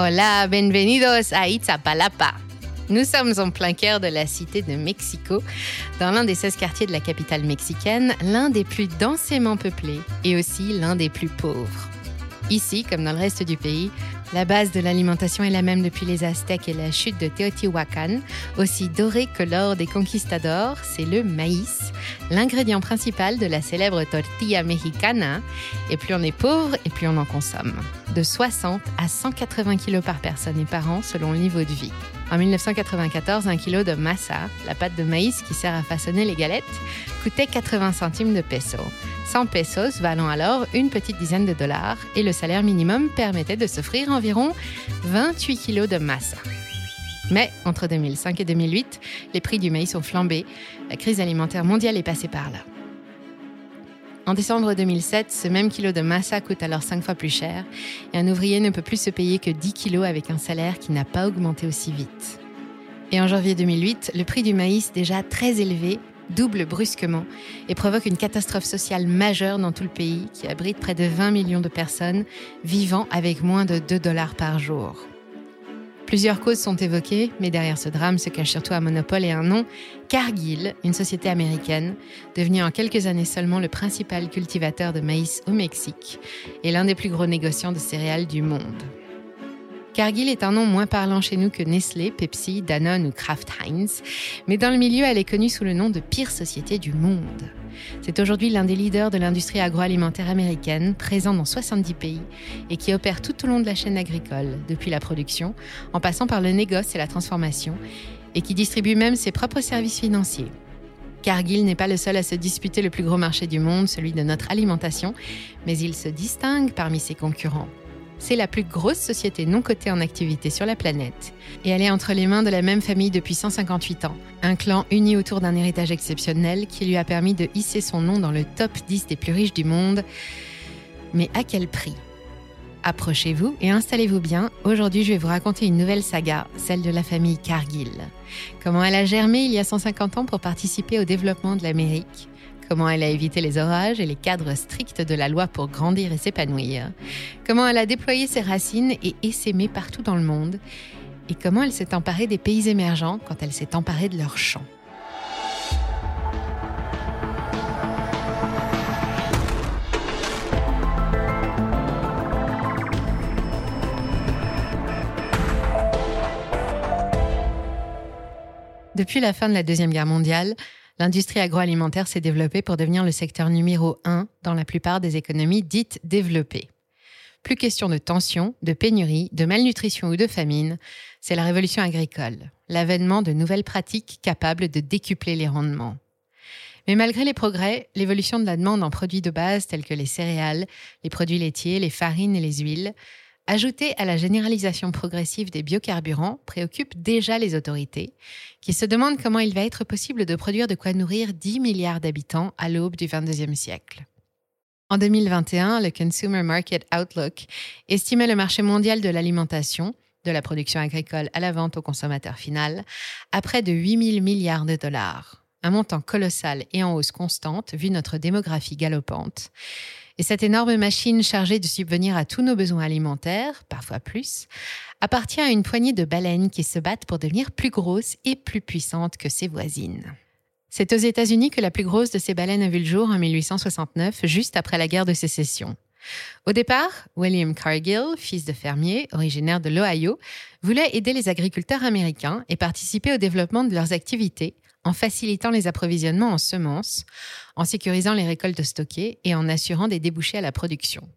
Hola, bienvenidos a Itzapalapa. Nous sommes en plein cœur de la cité de Mexico, dans l'un des 16 quartiers de la capitale mexicaine, l'un des plus densément peuplés et aussi l'un des plus pauvres. Ici, comme dans le reste du pays, la base de l'alimentation est la même depuis les Aztèques et la chute de Teotihuacan. Aussi doré que l'or des conquistadors, c'est le maïs, l'ingrédient principal de la célèbre tortilla mexicana. Et plus on est pauvre, et plus on en consomme. De 60 à 180 kilos par personne et par an selon le niveau de vie. En 1994, un kilo de massa, la pâte de maïs qui sert à façonner les galettes, coûtait 80 centimes de peso. 100 pesos valant alors une petite dizaine de dollars et le salaire minimum permettait de s'offrir environ 28 kilos de massa. Mais entre 2005 et 2008, les prix du maïs ont flambé. La crise alimentaire mondiale est passée par là. En décembre 2007, ce même kilo de massa coûte alors 5 fois plus cher et un ouvrier ne peut plus se payer que 10 kilos avec un salaire qui n'a pas augmenté aussi vite. Et en janvier 2008, le prix du maïs, déjà très élevé, double brusquement et provoque une catastrophe sociale majeure dans tout le pays qui abrite près de 20 millions de personnes vivant avec moins de 2 dollars par jour. Plusieurs causes sont évoquées, mais derrière ce drame se cache surtout un monopole et un nom, Cargill, une société américaine, devenue en quelques années seulement le principal cultivateur de maïs au Mexique et l'un des plus gros négociants de céréales du monde. Cargill est un nom moins parlant chez nous que Nestlé, Pepsi, Danone ou Kraft Heinz, mais dans le milieu, elle est connue sous le nom de pire société du monde. C'est aujourd'hui l'un des leaders de l'industrie agroalimentaire américaine, présent dans 70 pays et qui opère tout au long de la chaîne agricole, depuis la production, en passant par le négoce et la transformation, et qui distribue même ses propres services financiers. Cargill n'est pas le seul à se disputer le plus gros marché du monde, celui de notre alimentation, mais il se distingue parmi ses concurrents. C'est la plus grosse société non cotée en activité sur la planète. Et elle est entre les mains de la même famille depuis 158 ans. Un clan uni autour d'un héritage exceptionnel qui lui a permis de hisser son nom dans le top 10 des plus riches du monde. Mais à quel prix? Approchez-vous et installez-vous bien. Aujourd'hui, je vais vous raconter une nouvelle saga, celle de la famille Cargill. Comment elle a germé il y a 150 ans pour participer au développement de l'Amérique? Comment elle a évité les orages et les cadres stricts de la loi pour grandir et s'épanouir, comment elle a déployé ses racines et essaimé partout dans le monde, et comment elle s'est emparée des pays émergents quand elle s'est emparée de leurs champs. Depuis la fin de la Deuxième Guerre mondiale, l'industrie agroalimentaire s'est développée pour devenir le secteur numéro un dans la plupart des économies dites développées. Plus question de tension, de pénurie, de malnutrition ou de famine, c'est la révolution agricole, l'avènement de nouvelles pratiques capables de décupler les rendements. Mais malgré les progrès, l'évolution de la demande en produits de base tels que les céréales, les produits laitiers, les farines et les huiles ajouté à la généralisation progressive des biocarburants, préoccupe déjà les autorités, qui se demandent comment il va être possible de produire de quoi nourrir 10 milliards d'habitants à l'aube du 22e siècle. En 2021, le Consumer Market Outlook estimait le marché mondial de l'alimentation, de la production agricole à la vente au consommateur final, à près de 8 000 milliards de dollars, un montant colossal et en hausse constante vu notre démographie galopante, et cette énorme machine chargée de subvenir à tous nos besoins alimentaires, parfois plus, appartient à une poignée de baleines qui se battent pour devenir plus grosses et plus puissantes que ses voisines. C'est aux États-Unis que la plus grosse de ces baleines a vu le jour en 1869, juste après la guerre de sécession. Au départ, William Cargill, fils de fermier, originaire de l'Ohio, voulait aider les agriculteurs américains et participer au développement de leurs activités en facilitant les approvisionnements en semences, en sécurisant les récoltes stockées et en assurant des débouchés à la production.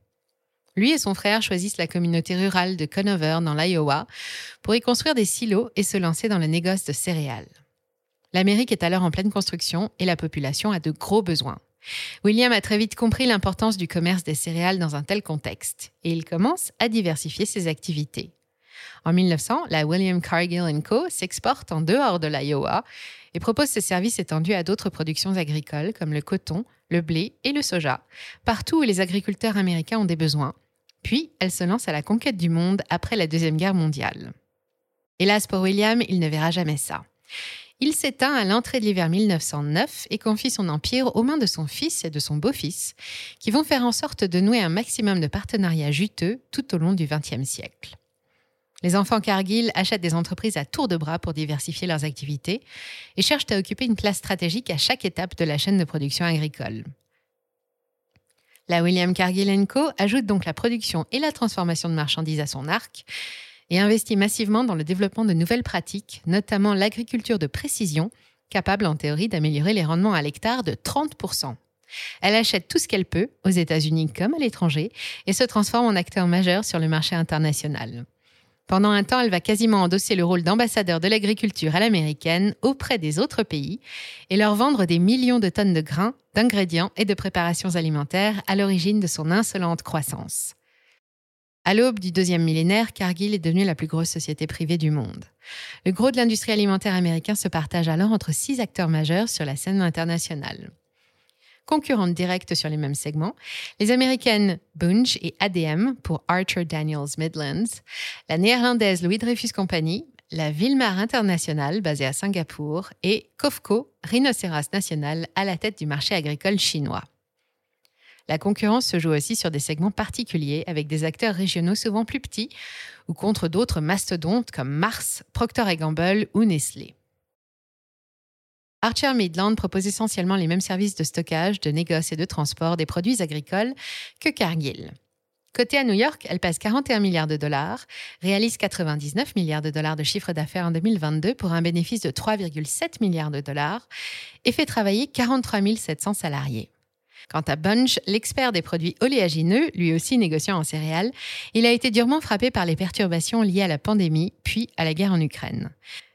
Lui et son frère choisissent la communauté rurale de Conover dans l'Iowa pour y construire des silos et se lancer dans le négoce de céréales. L'Amérique est alors en pleine construction et la population a de gros besoins. William a très vite compris l'importance du commerce des céréales dans un tel contexte et il commence à diversifier ses activités. En 1900, la William Cargill Co. s'exporte en dehors de l'Iowa et propose ses services étendus à d'autres productions agricoles comme le coton, le blé et le soja, partout où les agriculteurs américains ont des besoins. Puis, elle se lance à la conquête du monde après la Deuxième Guerre mondiale. Hélas pour William, il ne verra jamais ça. Il s'éteint à l'entrée de l'hiver 1909 et confie son empire aux mains de son fils et de son beau-fils, qui vont faire en sorte de nouer un maximum de partenariats juteux tout au long du XXe siècle. Les enfants Cargill achètent des entreprises à tour de bras pour diversifier leurs activités et cherchent à occuper une place stratégique à chaque étape de la chaîne de production agricole. La William Cargill Co. ajoute donc la production et la transformation de marchandises à son arc et investit massivement dans le développement de nouvelles pratiques, notamment l'agriculture de précision, capable en théorie d'améliorer les rendements à l'hectare de 30%. Elle achète tout ce qu'elle peut, aux États-Unis comme à l'étranger, et se transforme en acteur majeur sur le marché international. Pendant un temps, elle va quasiment endosser le rôle d'ambassadeur de l'agriculture à l'américaine auprès des autres pays et leur vendre des millions de tonnes de grains, d'ingrédients et de préparations alimentaires à l'origine de son insolente croissance. À l'aube du deuxième millénaire, Cargill est devenue la plus grosse société privée du monde. Le gros de l'industrie alimentaire américain se partage alors entre six acteurs majeurs sur la scène internationale concurrentes directes sur les mêmes segments, les américaines Bunge et ADM pour Archer Daniels Midlands, la néerlandaise Louis Dreyfus Company, la Vilmar International basée à Singapour et Cofco, rhinocéros national à la tête du marché agricole chinois. La concurrence se joue aussi sur des segments particuliers avec des acteurs régionaux souvent plus petits ou contre d'autres mastodontes comme Mars, Procter Gamble ou Nestlé. Archer Midland propose essentiellement les mêmes services de stockage, de négoce et de transport des produits agricoles que Cargill. Côté à New York, elle pèse 41 milliards de dollars, réalise 99 milliards de dollars de chiffre d'affaires en 2022 pour un bénéfice de 3,7 milliards de dollars et fait travailler 43 700 salariés. Quant à Bunch, l'expert des produits oléagineux, lui aussi négociant en céréales, il a été durement frappé par les perturbations liées à la pandémie puis à la guerre en Ukraine.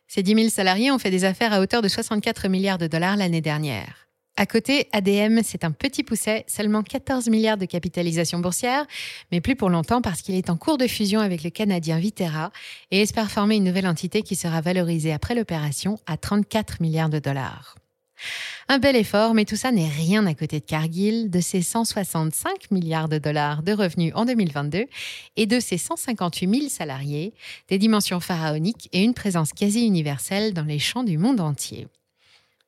Ces 10 000 salariés ont fait des affaires à hauteur de 64 milliards de dollars l'année dernière. À côté, ADM, c'est un petit pousset, seulement 14 milliards de capitalisation boursière, mais plus pour longtemps parce qu'il est en cours de fusion avec le Canadien Viterra et espère former une nouvelle entité qui sera valorisée après l'opération à 34 milliards de dollars. Un bel effort, mais tout ça n'est rien à côté de Cargill, de ses 165 milliards de dollars de revenus en 2022 et de ses 158 000 salariés, des dimensions pharaoniques et une présence quasi universelle dans les champs du monde entier.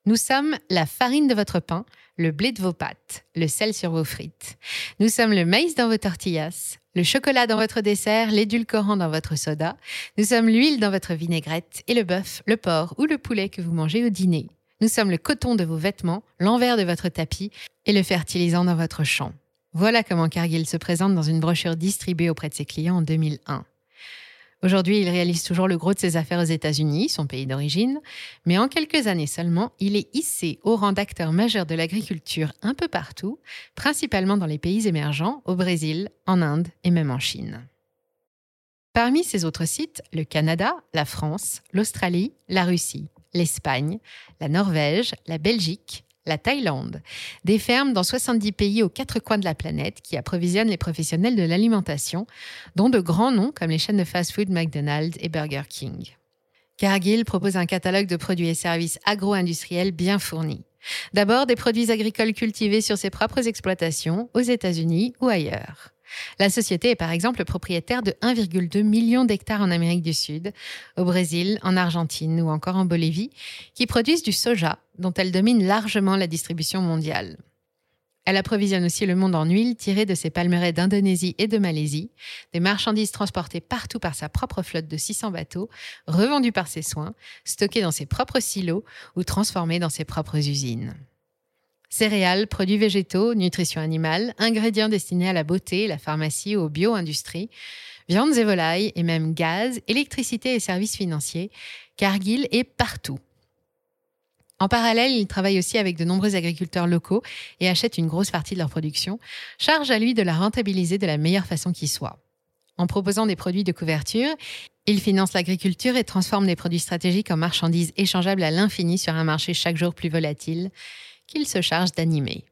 Nous sommes la farine de votre pain, le blé de vos pâtes, le sel sur vos frites. Nous sommes le maïs dans vos tortillas, le chocolat dans votre dessert, l'édulcorant dans votre soda. Nous sommes l'huile dans votre vinaigrette et le bœuf, le porc ou le poulet que vous mangez au dîner. Nous sommes le coton de vos vêtements, l'envers de votre tapis et le fertilisant dans votre champ. Voilà comment Cargill se présente dans une brochure distribuée auprès de ses clients en 2001. Aujourd'hui, il réalise toujours le gros de ses affaires aux États-Unis, son pays d'origine, mais en quelques années seulement, il est hissé au rang d'acteur majeur de l'agriculture un peu partout, principalement dans les pays émergents, au Brésil, en Inde et même en Chine. Parmi ces autres sites, le Canada, la France, l'Australie, la Russie, l'Espagne, la Norvège, la Belgique, la Thaïlande, des fermes dans 70 pays aux quatre coins de la planète qui approvisionnent les professionnels de l'alimentation, dont de grands noms comme les chaînes de fast-food McDonald's et Burger King. Cargill propose un catalogue de produits et services agro-industriels bien fournis. D'abord des produits agricoles cultivés sur ses propres exploitations, aux États-Unis ou ailleurs. La société est par exemple propriétaire de 1,2 million d'hectares en Amérique du Sud, au Brésil, en Argentine ou encore en Bolivie, qui produisent du soja, dont elle domine largement la distribution mondiale. Elle approvisionne aussi le monde en huile tirée de ses palmeraies d'Indonésie et de Malaisie, des marchandises transportées partout par sa propre flotte de 600 bateaux, revendues par ses soins, stockées dans ses propres silos ou transformées dans ses propres usines. Céréales, produits végétaux, nutrition animale, ingrédients destinés à la beauté, la pharmacie aux bio-industries, viandes et volailles, et même gaz, électricité et services financiers, Cargill est partout. En parallèle, il travaille aussi avec de nombreux agriculteurs locaux et achète une grosse partie de leur production, charge à lui de la rentabiliser de la meilleure façon qui soit. En proposant des produits de couverture, il finance l'agriculture et transforme des produits stratégiques en marchandises échangeables à l'infini sur un marché chaque jour plus volatile qu'il se charge d'animer.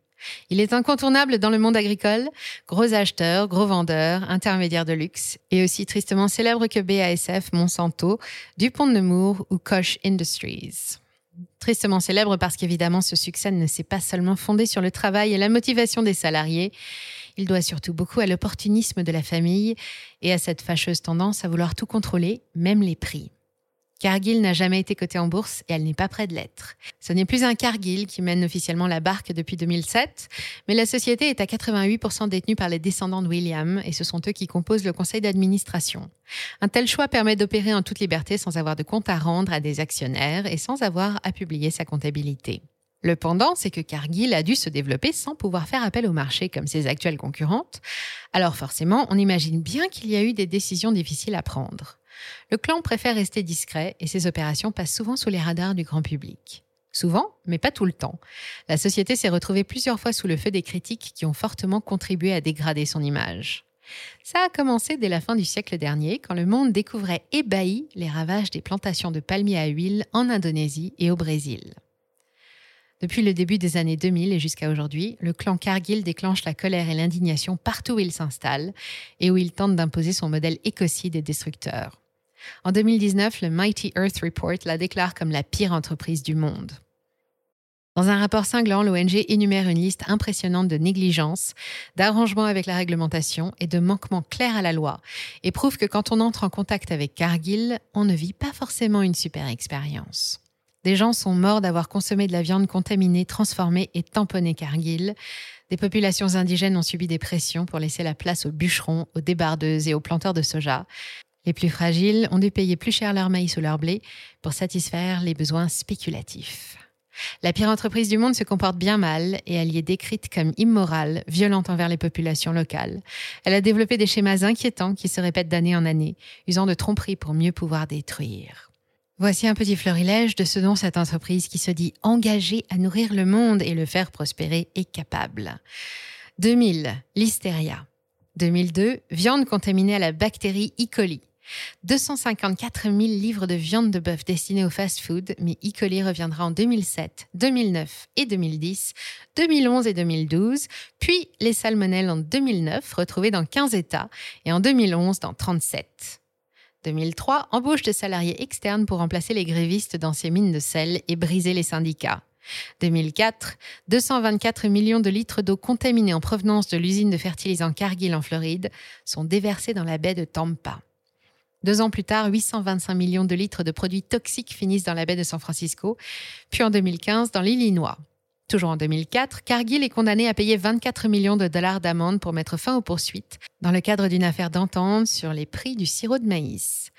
Il est incontournable dans le monde agricole, gros acheteur, gros vendeur, intermédiaire de luxe, et aussi tristement célèbre que BASF, Monsanto, Dupont de Nemours ou Koch Industries. Tristement célèbre parce qu'évidemment ce succès ne s'est pas seulement fondé sur le travail et la motivation des salariés, il doit surtout beaucoup à l'opportunisme de la famille et à cette fâcheuse tendance à vouloir tout contrôler, même les prix. Cargill n'a jamais été cotée en bourse et elle n'est pas près de l'être. Ce n'est plus un Cargill qui mène officiellement la barque depuis 2007, mais la société est à 88% détenue par les descendants de William et ce sont eux qui composent le conseil d'administration. Un tel choix permet d'opérer en toute liberté sans avoir de compte à rendre à des actionnaires et sans avoir à publier sa comptabilité. Le pendant, c'est que Cargill a dû se développer sans pouvoir faire appel au marché comme ses actuelles concurrentes. Alors forcément, on imagine bien qu'il y a eu des décisions difficiles à prendre. Le clan préfère rester discret et ses opérations passent souvent sous les radars du grand public. Souvent, mais pas tout le temps. La société s'est retrouvée plusieurs fois sous le feu des critiques qui ont fortement contribué à dégrader son image. Ça a commencé dès la fin du siècle dernier, quand le monde découvrait ébahi les ravages des plantations de palmiers à huile en Indonésie et au Brésil. Depuis le début des années 2000 et jusqu'à aujourd'hui, le clan Cargill déclenche la colère et l'indignation partout où il s'installe et où il tente d'imposer son modèle écocide et destructeur. En 2019, le Mighty Earth Report la déclare comme la pire entreprise du monde. Dans un rapport cinglant, l'ONG énumère une liste impressionnante de négligences, d'arrangements avec la réglementation et de manquements clairs à la loi, et prouve que quand on entre en contact avec Cargill, on ne vit pas forcément une super expérience. Des gens sont morts d'avoir consommé de la viande contaminée, transformée et tamponnée Cargill. Des populations indigènes ont subi des pressions pour laisser la place aux bûcherons, aux débardeuses et aux planteurs de soja. Les plus fragiles ont dû payer plus cher leur maïs ou leur blé pour satisfaire les besoins spéculatifs. La pire entreprise du monde se comporte bien mal et elle y est décrite comme immorale, violente envers les populations locales. Elle a développé des schémas inquiétants qui se répètent d'année en année, usant de tromperies pour mieux pouvoir détruire. Voici un petit florilège de ce dont cette entreprise qui se dit engagée à nourrir le monde et le faire prospérer est capable. 2000, l'hystéria. 2002, viande contaminée à la bactérie E. coli. 254 000 livres de viande de bœuf destinés au fast-food, mais E. coli reviendra en 2007, 2009 et 2010, 2011 et 2012, puis les salmonelles en 2009, retrouvées dans 15 États, et en 2011 dans 37. 2003, embauche de salariés externes pour remplacer les grévistes dans ces mines de sel et briser les syndicats. 2004, 224 millions de litres d'eau contaminée en provenance de l'usine de fertilisants Cargill en Floride sont déversés dans la baie de Tampa. Deux ans plus tard, 825 millions de litres de produits toxiques finissent dans la baie de San Francisco, puis en 2015 dans l'Illinois. Toujours en 2004, Cargill est condamné à payer 24 millions de dollars d'amende pour mettre fin aux poursuites dans le cadre d'une affaire d'entente sur les prix du sirop de maïs.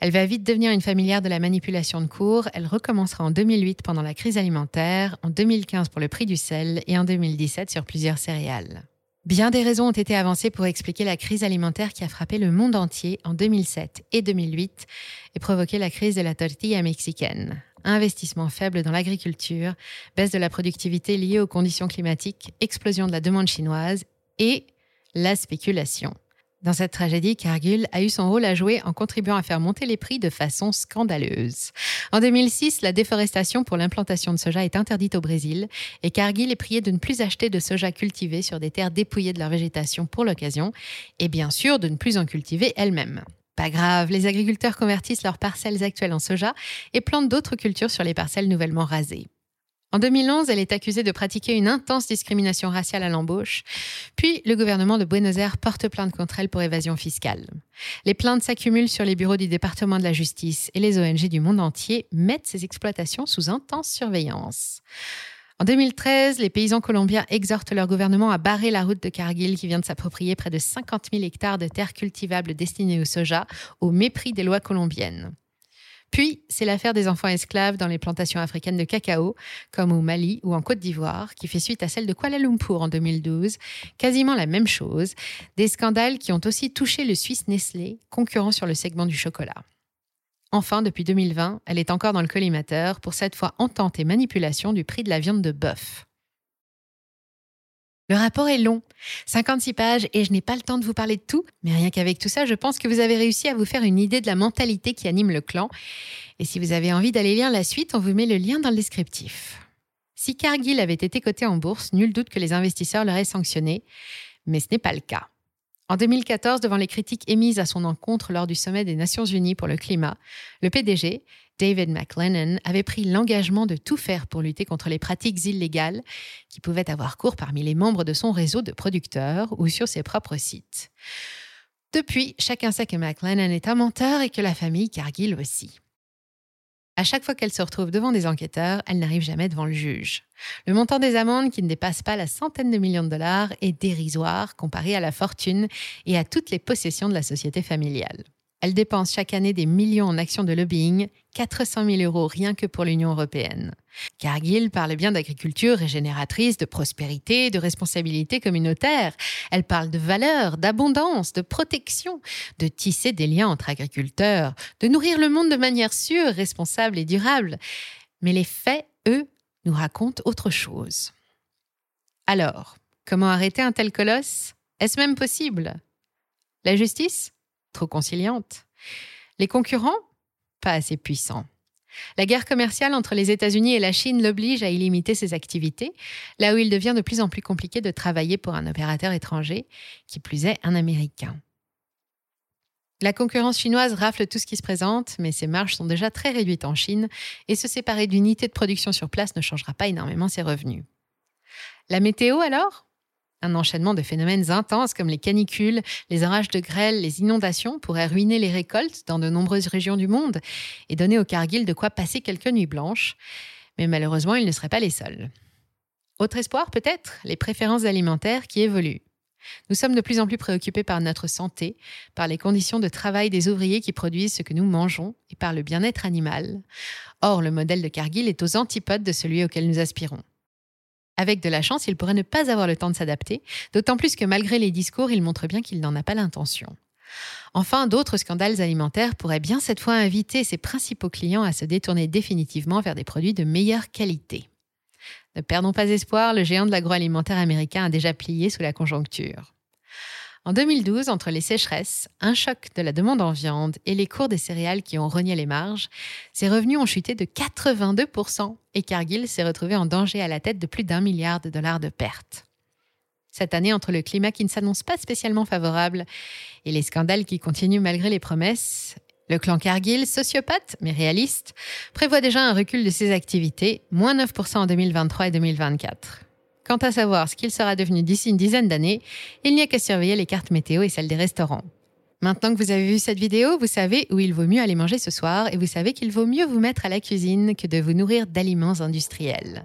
Elle va vite devenir une familière de la manipulation de cours. Elle recommencera en 2008 pendant la crise alimentaire, en 2015 pour le prix du sel et en 2017 sur plusieurs céréales. Bien des raisons ont été avancées pour expliquer la crise alimentaire qui a frappé le monde entier en 2007 et 2008 et provoqué la crise de la tortilla mexicaine. Investissement faible dans l'agriculture, baisse de la productivité liée aux conditions climatiques, explosion de la demande chinoise et la spéculation. Dans cette tragédie, Cargill a eu son rôle à jouer en contribuant à faire monter les prix de façon scandaleuse. En 2006, la déforestation pour l'implantation de soja est interdite au Brésil et Cargill est prié de ne plus acheter de soja cultivé sur des terres dépouillées de leur végétation pour l'occasion et bien sûr de ne plus en cultiver elle-même. Pas grave, les agriculteurs convertissent leurs parcelles actuelles en soja et plantent d'autres cultures sur les parcelles nouvellement rasées. En 2011, elle est accusée de pratiquer une intense discrimination raciale à l'embauche. Puis, le gouvernement de Buenos Aires porte plainte contre elle pour évasion fiscale. Les plaintes s'accumulent sur les bureaux du département de la justice et les ONG du monde entier mettent ces exploitations sous intense surveillance. En 2013, les paysans colombiens exhortent leur gouvernement à barrer la route de Cargill qui vient de s'approprier près de 50 000 hectares de terres cultivables destinées au soja, au mépris des lois colombiennes. Puis, c'est l'affaire des enfants esclaves dans les plantations africaines de cacao, comme au Mali ou en Côte d'Ivoire, qui fait suite à celle de Kuala Lumpur en 2012. Quasiment la même chose. Des scandales qui ont aussi touché le Suisse Nestlé, concurrent sur le segment du chocolat. Enfin, depuis 2020, elle est encore dans le collimateur pour cette fois entente et manipulation du prix de la viande de bœuf. Le rapport est long, 56 pages, et je n'ai pas le temps de vous parler de tout, mais rien qu'avec tout ça, je pense que vous avez réussi à vous faire une idée de la mentalité qui anime le clan. Et si vous avez envie d'aller lire la suite, on vous met le lien dans le descriptif. Si Cargill avait été coté en bourse, nul doute que les investisseurs l'auraient sanctionné, mais ce n'est pas le cas. En 2014, devant les critiques émises à son encontre lors du sommet des Nations Unies pour le climat, le PDG, David McLennan, avait pris l'engagement de tout faire pour lutter contre les pratiques illégales qui pouvaient avoir cours parmi les membres de son réseau de producteurs ou sur ses propres sites. Depuis, chacun sait que McLennan est un menteur et que la famille Cargill aussi. À chaque fois qu'elle se retrouve devant des enquêteurs, elle n'arrive jamais devant le juge. Le montant des amendes, qui ne dépasse pas la centaine de millions de dollars, est dérisoire comparé à la fortune et à toutes les possessions de la société familiale. Elle dépense chaque année des millions en actions de lobbying, 400 000 euros rien que pour l'Union européenne. Cargill parle bien d'agriculture régénératrice, de prospérité, de responsabilité communautaire. Elle parle de valeur, d'abondance, de protection, de tisser des liens entre agriculteurs, de nourrir le monde de manière sûre, responsable et durable. Mais les faits, eux, nous racontent autre chose. Alors, comment arrêter un tel colosse? Est-ce même possible? La justice? Trop conciliante. Les concurrents Pas assez puissants. La guerre commerciale entre les États-Unis et la Chine l'oblige à illimiter ses activités, là où il devient de plus en plus compliqué de travailler pour un opérateur étranger, qui plus est un Américain. La concurrence chinoise rafle tout ce qui se présente, mais ses marges sont déjà très réduites en Chine, et se séparer d'unités de production sur place ne changera pas énormément ses revenus. La météo alors? Un enchaînement de phénomènes intenses comme les canicules, les orages de grêle, les inondations pourraient ruiner les récoltes dans de nombreuses régions du monde et donner au Cargill de quoi passer quelques nuits blanches. Mais malheureusement, ils ne seraient pas les seuls. Autre espoir peut-être, les préférences alimentaires qui évoluent. Nous sommes de plus en plus préoccupés par notre santé, par les conditions de travail des ouvriers qui produisent ce que nous mangeons et par le bien-être animal. Or, le modèle de Cargill est aux antipodes de celui auquel nous aspirons. Avec de la chance, il pourrait ne pas avoir le temps de s'adapter, d'autant plus que malgré les discours, il montre bien qu'il n'en a pas l'intention. Enfin, d'autres scandales alimentaires pourraient bien cette fois inviter ses principaux clients à se détourner définitivement vers des produits de meilleure qualité. Ne perdons pas espoir, le géant de l'agroalimentaire américain a déjà plié sous la conjoncture. En 2012, entre les sécheresses, un choc de la demande en viande et les cours des céréales qui ont rogné les marges, ses revenus ont chuté de 82% et Cargill s'est retrouvé en danger à la tête de plus d'un milliard de dollars de pertes. Cette année, entre le climat qui ne s'annonce pas spécialement favorable et les scandales qui continuent malgré les promesses, le clan Cargill, sociopathe mais réaliste, prévoit déjà un recul de ses activités, moins 9% en 2023 et 2024. Quant à savoir ce qu'il sera devenu d'ici une dizaine d'années, il n'y a qu'à surveiller les cartes météo et celles des restaurants. Maintenant que vous avez vu cette vidéo, vous savez où il vaut mieux aller manger ce soir et vous savez qu'il vaut mieux vous mettre à la cuisine que de vous nourrir d'aliments industriels.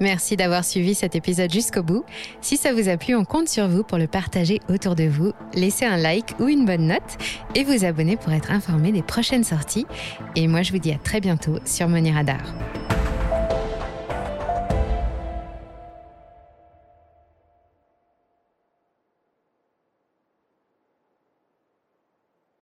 Merci d'avoir suivi cet épisode jusqu'au bout. Si ça vous a plu, on compte sur vous pour le partager autour de vous. Laissez un like ou une bonne note et vous abonner pour être informé des prochaines sorties. Et moi, je vous dis à très bientôt sur Money Radar.